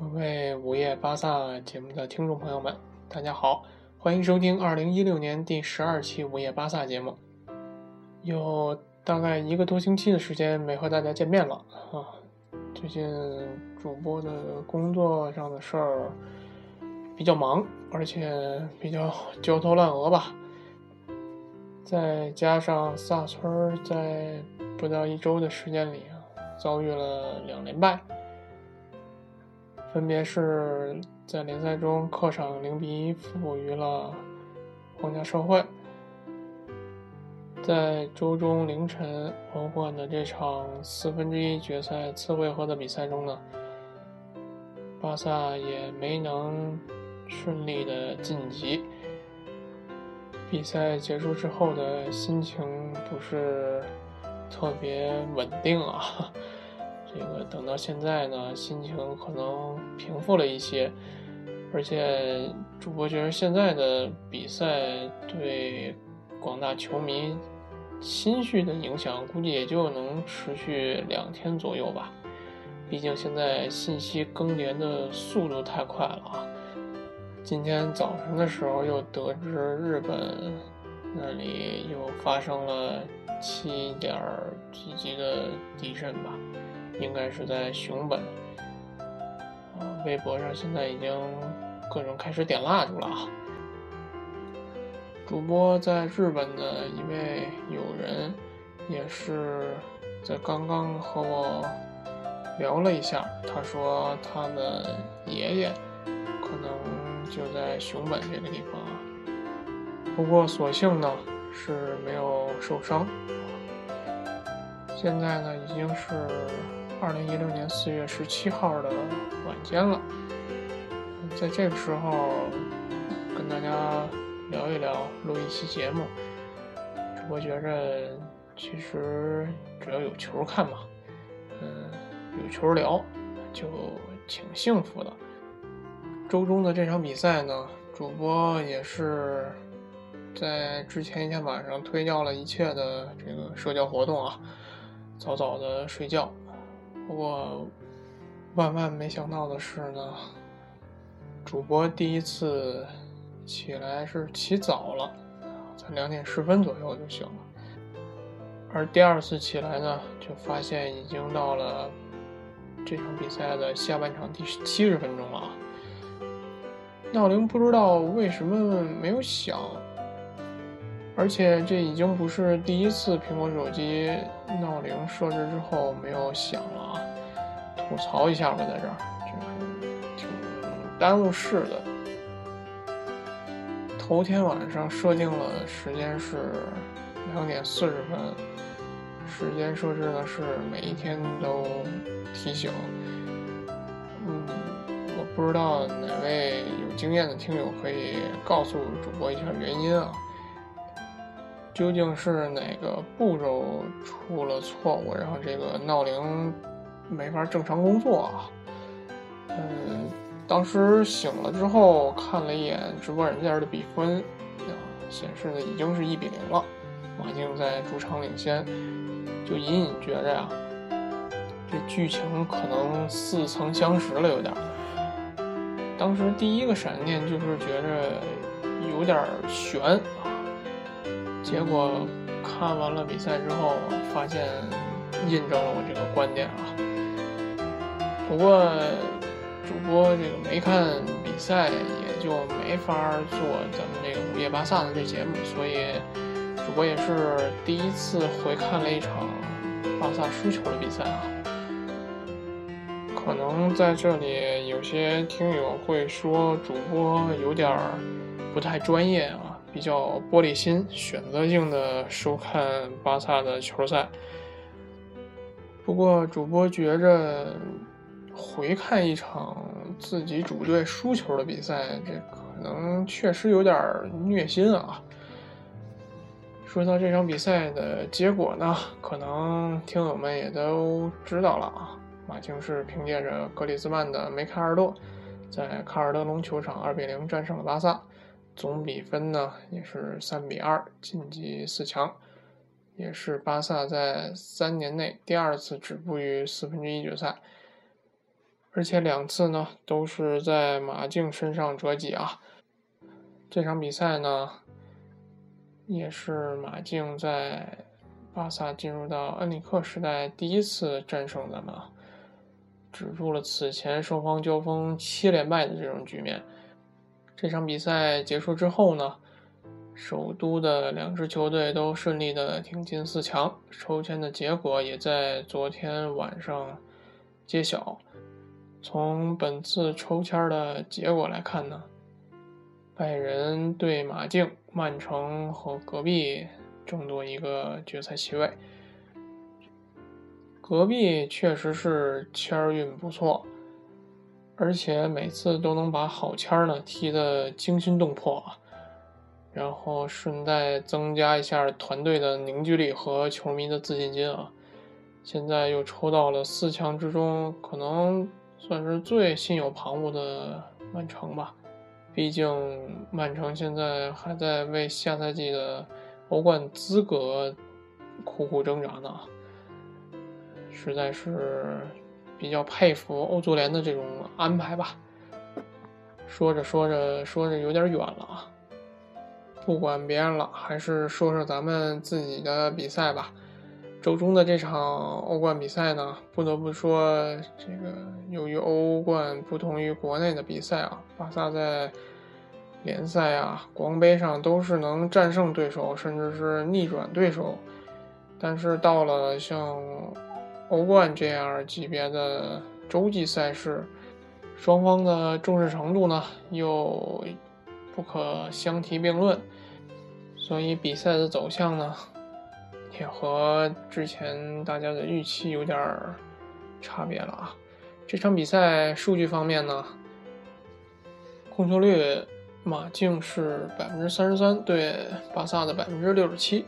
各位午夜巴萨节目的听众朋友们，大家好，欢迎收听二零一六年第十二期午夜巴萨节目。有大概一个多星期的时间没和大家见面了啊，最近主播的工作上的事儿比较忙，而且比较焦头烂额吧。再加上萨村在不到一周的时间里啊，遭遇了两连败。分别是在联赛中客场零比一负于了皇家社会，在周中凌晨轮换的这场四分之一决赛次回合的比赛中呢，巴萨也没能顺利的晋级。比赛结束之后的心情不是特别稳定啊。这个等到现在呢，心情可能平复了一些，而且主播觉得现在的比赛对广大球迷心绪的影响，估计也就能持续两天左右吧。毕竟现在信息更迭的速度太快了啊！今天早晨的时候又得知日本那里又发生了七点几级的地震吧。应该是在熊本，啊，微博上现在已经各种开始点蜡烛了啊。主播在日本的一位友人，也是在刚刚和我聊了一下，他说他的爷爷可能就在熊本这个地方啊，不过所幸呢是没有受伤。现在呢已经是。二零一六年四月十七号的晚间了，在这个时候跟大家聊一聊，录一期节目。主播觉着，其实只要有球看嘛，嗯，有球聊，就挺幸福的。周中的这场比赛呢，主播也是在之前一天晚上推掉了一切的这个社交活动啊，早早的睡觉。我，万万没想到的是呢，主播第一次起来是起早了，才两点十分左右就醒了。而第二次起来呢，就发现已经到了这场比赛的下半场第七十分钟了。闹铃不知道为什么没有响，而且这已经不是第一次苹果手机闹铃设置之后没有响了啊。吐槽一下吧，在这儿就是挺耽误事的。头天晚上设定了时间是两点四十分，时间设置呢是每一天都提醒。嗯，我不知道哪位有经验的听友可以告诉主播一下原因啊？究竟是哪个步骤出了错误，然后这个闹铃？没法正常工作啊，嗯，当时醒了之后看了一眼直播软件的比分，啊，显示的已经是一比零了，马竞在主场领先，就隐隐觉着呀，这剧情可能似曾相识了有点。当时第一个闪念就是觉着有点悬啊，结果看完了比赛之后，发现印证了我这个观点啊。不过，主播这个没看比赛，也就没法做咱们这个午夜巴萨的这节目，所以主播也是第一次回看了一场巴萨输球的比赛啊。可能在这里有些听友会说主播有点不太专业啊，比较玻璃心，选择性的收看巴萨的球赛。不过主播觉着。回看一场自己主队输球的比赛，这可能确实有点虐心啊。说到这场比赛的结果呢，可能听友们也都知道了啊。马竞是凭借着格里兹曼的梅开二度，在卡尔德隆球场二比零战胜了巴萨，总比分呢也是三比二晋级四强，也是巴萨在三年内第二次止步于四分之一决赛。而且两次呢都是在马竞身上折戟啊。这场比赛呢，也是马竞在巴萨进入到恩里克时代第一次战胜咱们，止住了此前双方交锋七连败的这种局面。这场比赛结束之后呢？首都的两支球队都顺利的挺进四强，抽签的结果也在昨天晚上揭晓。从本次抽签的结果来看呢，拜仁对马竞、曼城和隔壁争夺一个决赛席位。隔壁确实是签运不错，而且每次都能把好签呢踢得惊心动魄啊。然后顺带增加一下团队的凝聚力和球迷的自信心啊！现在又抽到了四强之中，可能算是最心有旁骛的曼城吧。毕竟曼城现在还在为下赛季的欧冠资格苦苦挣扎呢，实在是比较佩服欧足联的这种安排吧。说着说着说着有点远了啊！不管别人了，还是说说咱们自己的比赛吧。周中的这场欧冠比赛呢，不得不说，这个由于欧冠不同于国内的比赛啊，巴萨在联赛啊、国杯上都是能战胜对手，甚至是逆转对手。但是到了像欧冠这样级别的洲际赛事，双方的重视程度呢，又。不可相提并论，所以比赛的走向呢，也和之前大家的预期有点差别了啊。这场比赛数据方面呢，控球率马竞是百分之三十三，对巴萨的百分之六十七；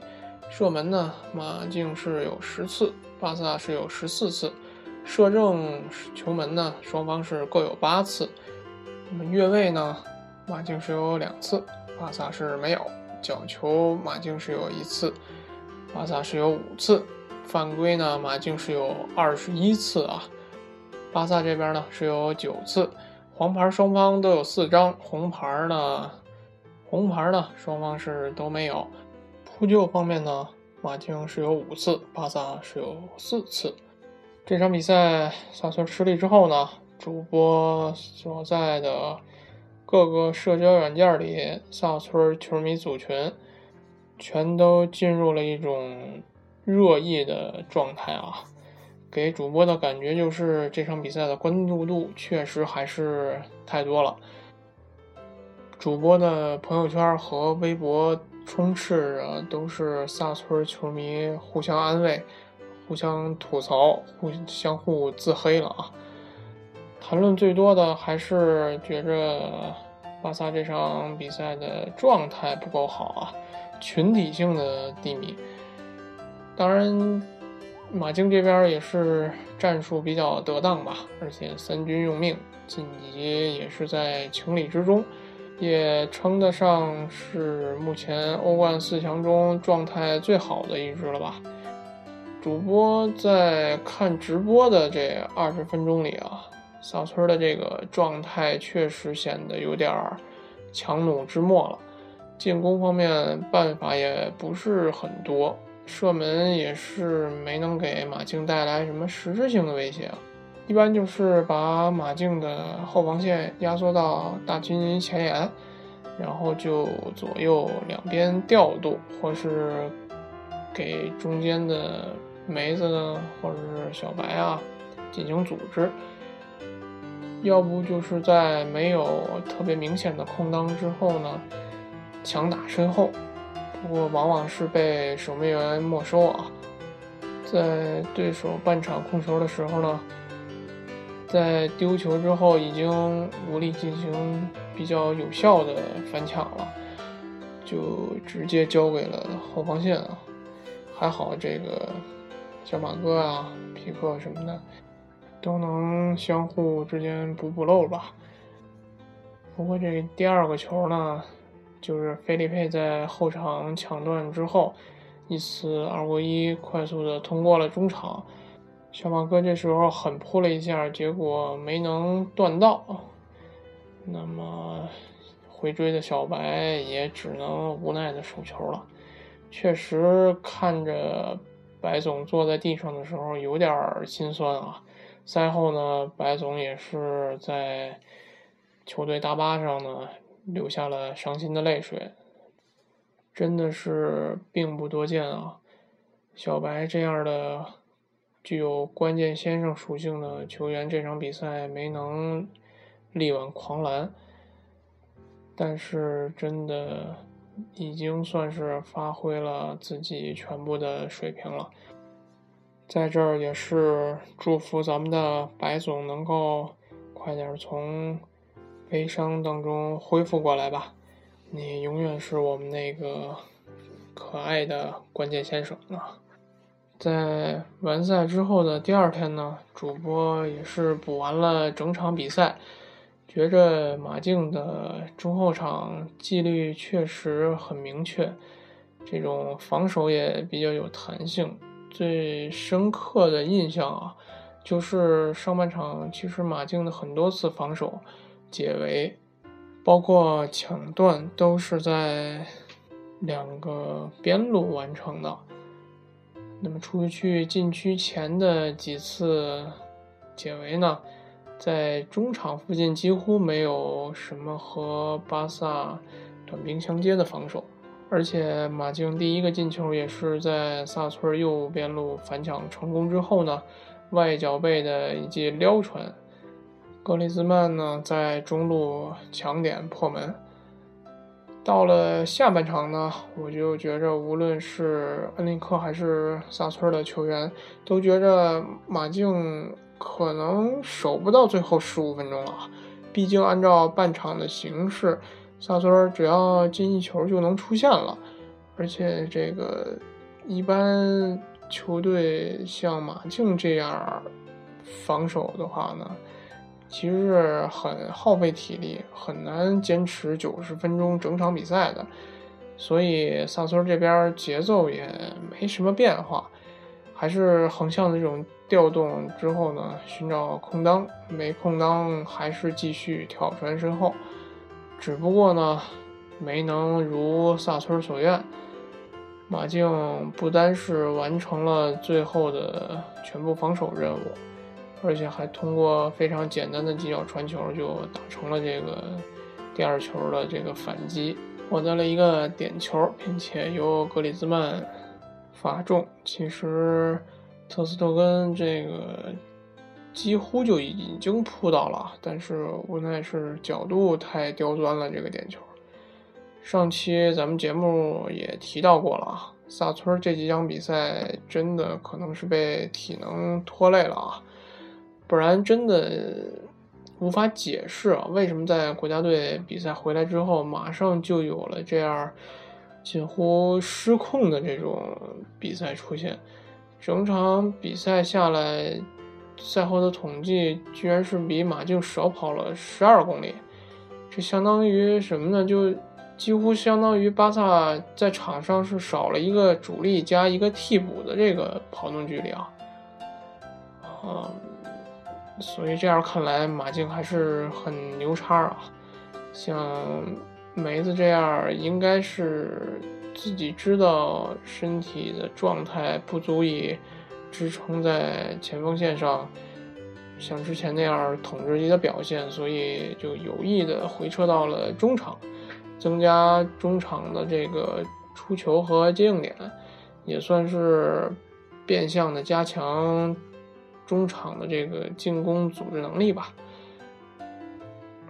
射门呢，马竞是有十次，巴萨是有十四次；射正球门呢，双方是各有八次。那么越位呢？马竞是有两次，巴萨是没有角球，马竞是有一次，巴萨是有五次犯规呢，马竞是有二十一次啊，巴萨这边呢是有九次，黄牌双方都有四张，红牌呢，红牌呢双方是都没有，扑救方面呢，马竞是有五次，巴萨是有四次，这场比赛萨村失利之后呢，主播所在的。各个社交软件里，萨村球迷组群全都进入了一种热议的状态啊！给主播的感觉就是这场比赛的关注度确实还是太多了。主播的朋友圈和微博充斥着都是萨村球迷互相安慰、互相吐槽、互相互自黑了啊！谈论最多的还是觉着巴萨这场比赛的状态不够好啊，群体性的低迷。当然，马竞这边也是战术比较得当吧，而且三军用命，晋级也是在情理之中，也称得上是目前欧冠四强中状态最好的一支了吧。主播在看直播的这二十分钟里啊。小村的这个状态确实显得有点强弩之末了，进攻方面办法也不是很多，射门也是没能给马竞带来什么实质性的威胁啊，一般就是把马竞的后防线压缩到大军前沿，然后就左右两边调度，或是给中间的梅子呢，或者是小白啊进行组织。要不就是在没有特别明显的空当之后呢，强打身后，不过往往是被守门员没收啊。在对手半场控球的时候呢，在丢球之后已经无力进行比较有效的反抢了，就直接交给了后防线啊。还好这个小马哥啊、皮克什么的。都能相互之间补补漏吧。不过这第二个球呢，就是菲利佩在后场抢断之后，一次二过一，快速的通过了中场。小马哥这时候狠扑了一下，结果没能断到。那么回追的小白也只能无奈的手球了。确实看着白总坐在地上的时候有点心酸啊。赛后呢，白总也是在球队大巴上呢流下了伤心的泪水。真的是并不多见啊，小白这样的具有关键先生属性的球员，这场比赛没能力挽狂澜，但是真的已经算是发挥了自己全部的水平了。在这儿也是祝福咱们的白总能够快点从悲伤当中恢复过来吧。你永远是我们那个可爱的关键先生啊！在完赛之后的第二天呢，主播也是补完了整场比赛，觉着马竞的中后场纪律确实很明确，这种防守也比较有弹性。最深刻的印象啊，就是上半场其实马竞的很多次防守解围。包括抢断都是在两个边路完成的。那么出去禁区前的几次解围呢，在中场附近几乎没有什么和巴萨短兵相接的防守，而且马竞第一个进球也是在萨村右边路反抢成功之后呢，外脚背的一记撩传。格里兹曼呢，在中路抢点破门。到了下半场呢，我就觉着，无论是恩里克还是萨村的球员，都觉着马竞可能守不到最后十五分钟了。毕竟按照半场的形势，萨村只要进一球就能出线了。而且这个一般球队像马竞这样防守的话呢？其实是很耗费体力，很难坚持九十分钟整场比赛的，所以萨村这边节奏也没什么变化，还是横向的这种调动之后呢，寻找空当，没空当还是继续挑传身后，只不过呢，没能如萨村所愿，马竞不单是完成了最后的全部防守任务。而且还通过非常简单的几脚传球就打成了这个第二球的这个反击，获得了一个点球，并且由格里兹曼罚中。其实特斯托根这个几乎就已经扑到了，但是无奈是角度太刁钻了这个点球。上期咱们节目也提到过了啊，萨村这几场比赛真的可能是被体能拖累了啊。不然真的无法解释啊，为什么在国家队比赛回来之后，马上就有了这样近乎失控的这种比赛出现？整场比赛下来，赛后的统计居然是比马竞少跑了十二公里，这相当于什么呢？就几乎相当于巴萨在场上是少了一个主力加一个替补的这个跑动距离啊，啊。所以这样看来，马竞还是很牛叉啊！像梅子这样，应该是自己知道身体的状态不足以支撑在前锋线上，像之前那样统治级的表现，所以就有意的回撤到了中场，增加中场的这个出球和接应点，也算是变相的加强。中场的这个进攻组织能力吧，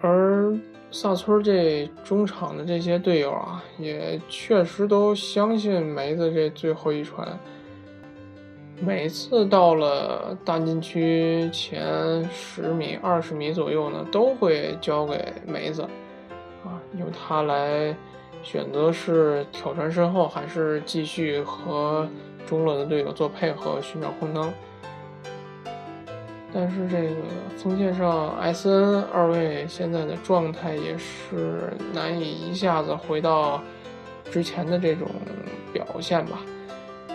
而萨村这中场的这些队友啊，也确实都相信梅子这最后一传。每次到了大禁区前十米、二十米左右呢，都会交给梅子，啊，由他来选择是挑传身后，还是继续和中路的队友做配合，寻找空当。但是这个锋线上，S N 二位现在的状态也是难以一下子回到之前的这种表现吧。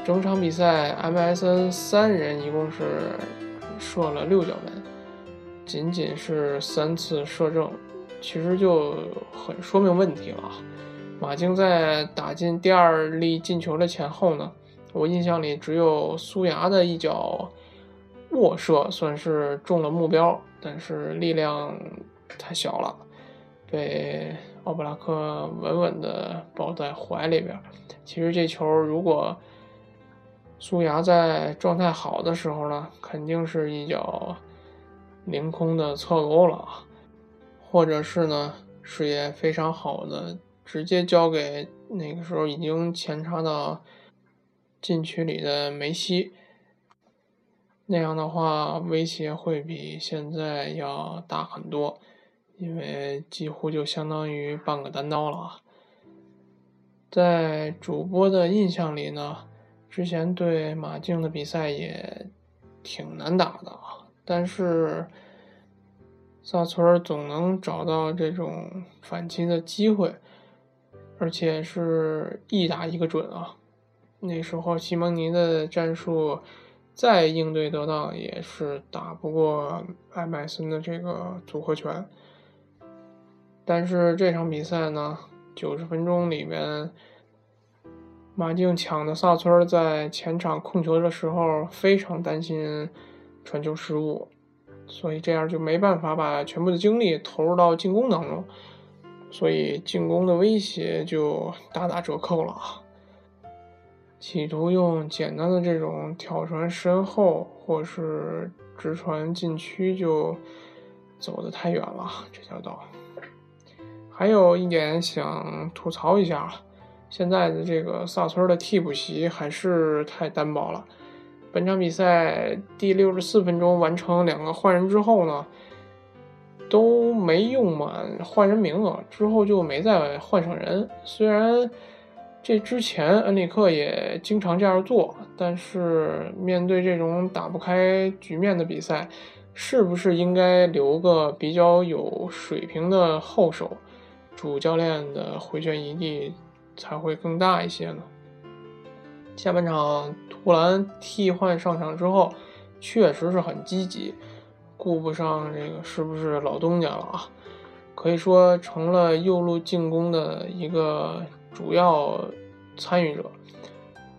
整场比赛，MSN 三人一共是射了六脚门，仅仅是三次射正，其实就很说明问题了。马竞在打进第二粒进球的前后呢，我印象里只有苏牙的一脚卧射算是中了目标，但是力量太小了，被奥布拉克稳稳的抱在怀里边。其实这球如果苏牙在状态好的时候呢，肯定是一脚凌空的侧勾了，或者是呢视野非常好的直接交给那个时候已经前插到禁区里的梅西，那样的话威胁会比现在要大很多，因为几乎就相当于半个单刀了。在主播的印象里呢。之前对马竞的比赛也挺难打的啊，但是萨村总能找到这种反击的机会，而且是一打一个准啊。那时候西蒙尼的战术再应对得当，也是打不过艾麦森的这个组合拳。但是这场比赛呢，九十分钟里面。马竞抢的萨村在前场控球的时候非常担心传球失误，所以这样就没办法把全部的精力投入到进攻当中，所以进攻的威胁就大打折扣了。企图用简单的这种挑传身后或是直传禁区就走得太远了，这条道。还有一点想吐槽一下。现在的这个萨村的替补席还是太单薄了。本场比赛第六十四分钟完成两个换人之后呢，都没用满换人名额，之后就没再换上人。虽然这之前恩里克也经常这样做，但是面对这种打不开局面的比赛，是不是应该留个比较有水平的后手？主教练的回旋余地。才会更大一些呢。下半场图兰替换上场之后，确实是很积极，顾不上这个是不是老东家了啊，可以说成了右路进攻的一个主要参与者。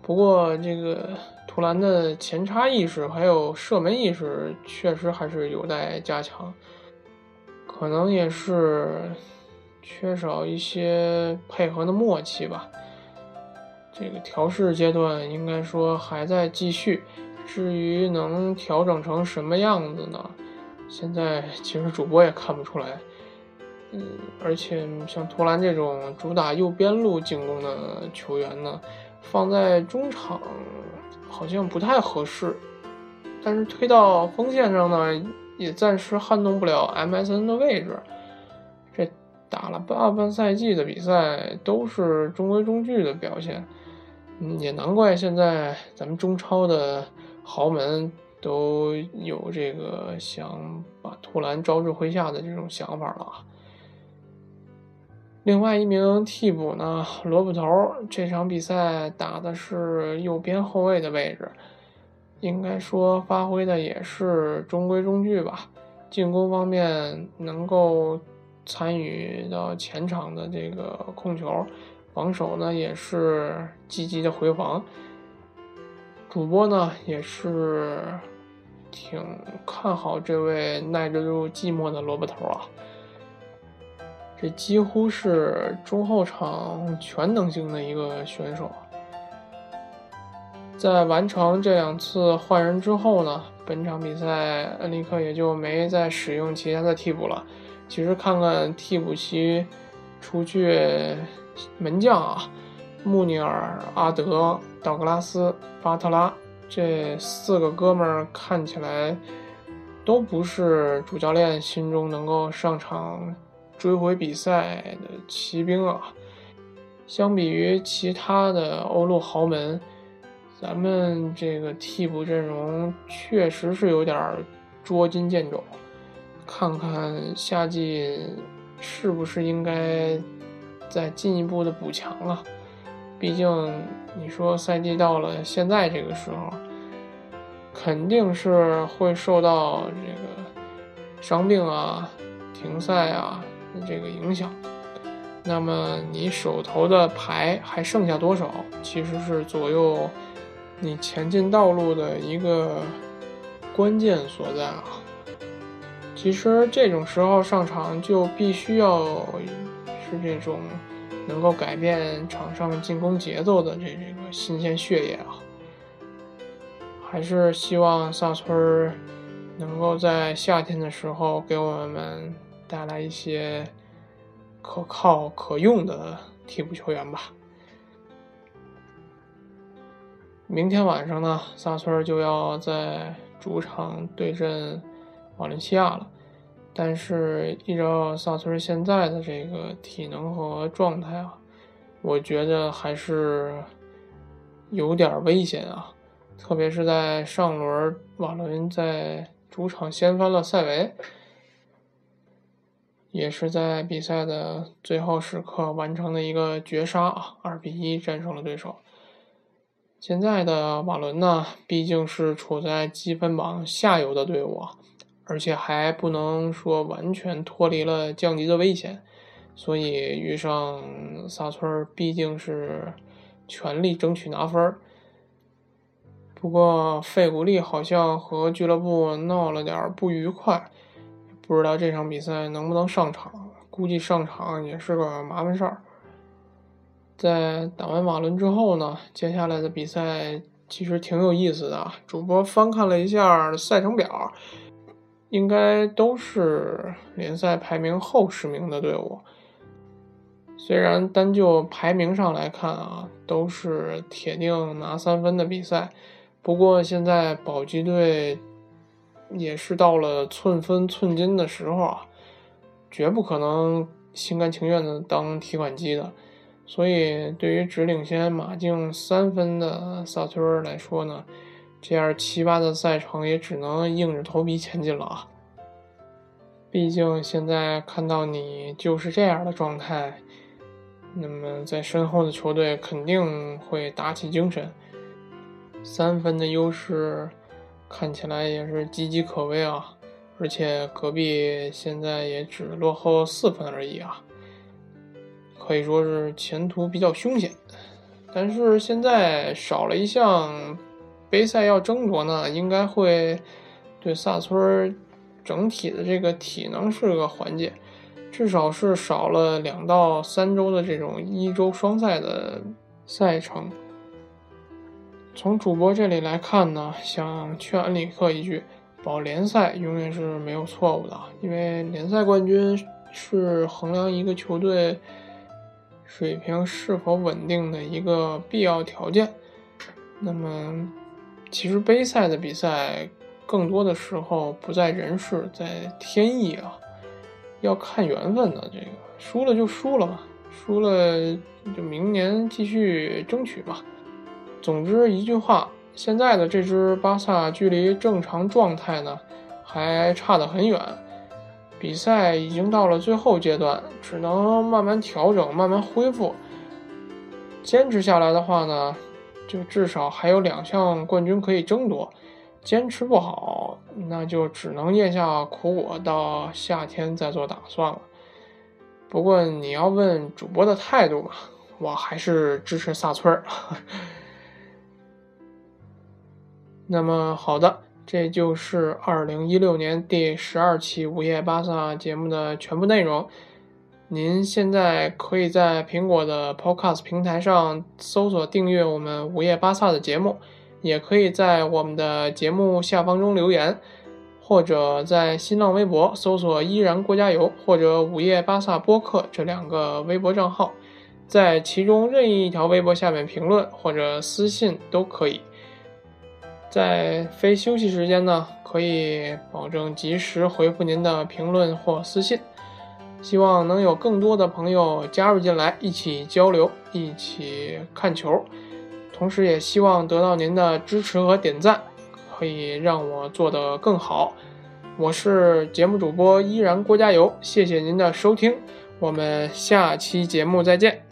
不过这个图兰的前插意识还有射门意识确实还是有待加强，可能也是。缺少一些配合的默契吧，这个调试阶段应该说还在继续。至于能调整成什么样子呢？现在其实主播也看不出来。嗯，而且像图兰这种主打右边路进攻的球员呢，放在中场好像不太合适。但是推到锋线上呢，也暂时撼动不了 MSN 的位置。这打了大半赛季的比赛都是中规中矩的表现，嗯，也难怪现在咱们中超的豪门都有这个想把图兰招至麾下的这种想法了。另外一名替补呢，萝卜头这场比赛打的是右边后卫的位置，应该说发挥的也是中规中矩吧，进攻方面能够。参与到前场的这个控球，防守呢也是积极的回防。主播呢也是挺看好这位耐得住寂寞的萝卜头啊，这几乎是中后场全能型的一个选手。在完成这两次换人之后呢，本场比赛恩里克也就没再使用其他的替补了。其实看看替补席，除去门将啊，穆尼尔、阿德、道格拉斯、巴特拉这四个哥们儿看起来都不是主教练心中能够上场追回比赛的骑兵啊。相比于其他的欧陆豪门，咱们这个替补阵容确实是有点捉襟见肘。看看夏季是不是应该再进一步的补强了？毕竟你说赛季到了现在这个时候，肯定是会受到这个伤病啊、停赛啊这个影响。那么你手头的牌还剩下多少，其实是左右你前进道路的一个关键所在啊。其实这种时候上场就必须要是这种能够改变场上进攻节奏的这这个新鲜血液啊！还是希望萨村能够在夏天的时候给我们带来一些可靠可用的替补球员吧。明天晚上呢，萨村就要在主场对阵。瓦伦西亚了，但是依照萨村现在的这个体能和状态啊，我觉得还是有点危险啊。特别是在上轮瓦伦在主场掀翻了塞维，也是在比赛的最后时刻完成的一个绝杀啊，二比一战胜了对手。现在的瓦伦呢，毕竟是处在积分榜下游的队伍啊。而且还不能说完全脱离了降级的危险，所以遇上萨村毕竟是全力争取拿分不过费古利好像和俱乐部闹了点不愉快，不知道这场比赛能不能上场，估计上场也是个麻烦事儿。在打完马伦之后呢，接下来的比赛其实挺有意思的。主播翻看了一下赛程表。应该都是联赛排名后十名的队伍。虽然单就排名上来看啊，都是铁定拿三分的比赛，不过现在保级队也是到了寸分寸金的时候啊，绝不可能心甘情愿的当提款机的。所以，对于只领先马竞三分的萨村来说呢？这样七八的赛程也只能硬着头皮前进了啊！毕竟现在看到你就是这样的状态，那么在身后的球队肯定会打起精神。三分的优势看起来也是岌岌可危啊！而且隔壁现在也只落后四分而已啊，可以说是前途比较凶险。但是现在少了一项。杯赛要争夺呢，应该会对萨村整体的这个体能是个缓解，至少是少了两到三周的这种一周双赛的赛程。从主播这里来看呢，想劝恩里克一句：保联赛永远是没有错误的，因为联赛冠军是衡量一个球队水平是否稳定的一个必要条件。那么。其实杯赛的比赛，更多的时候不在人事，在天意啊，要看缘分的。这个输了就输了嘛，输了就明年继续争取嘛。总之一句话，现在的这支巴萨距离正常状态呢，还差得很远。比赛已经到了最后阶段，只能慢慢调整，慢慢恢复。坚持下来的话呢？就至少还有两项冠军可以争夺，坚持不好，那就只能咽下苦果，到夏天再做打算了。不过你要问主播的态度嘛，我还是支持萨村儿。那么好的，这就是二零一六年第十二期午夜巴萨节目的全部内容。您现在可以在苹果的 Podcast 平台上搜索订阅我们午夜巴萨的节目，也可以在我们的节目下方中留言，或者在新浪微博搜索“依然郭加油”或者“午夜巴萨播客”这两个微博账号，在其中任意一条微博下面评论或者私信都可以。在非休息时间呢，可以保证及时回复您的评论或私信。希望能有更多的朋友加入进来，一起交流，一起看球。同时，也希望得到您的支持和点赞，可以让我做得更好。我是节目主播依然郭加油，谢谢您的收听，我们下期节目再见。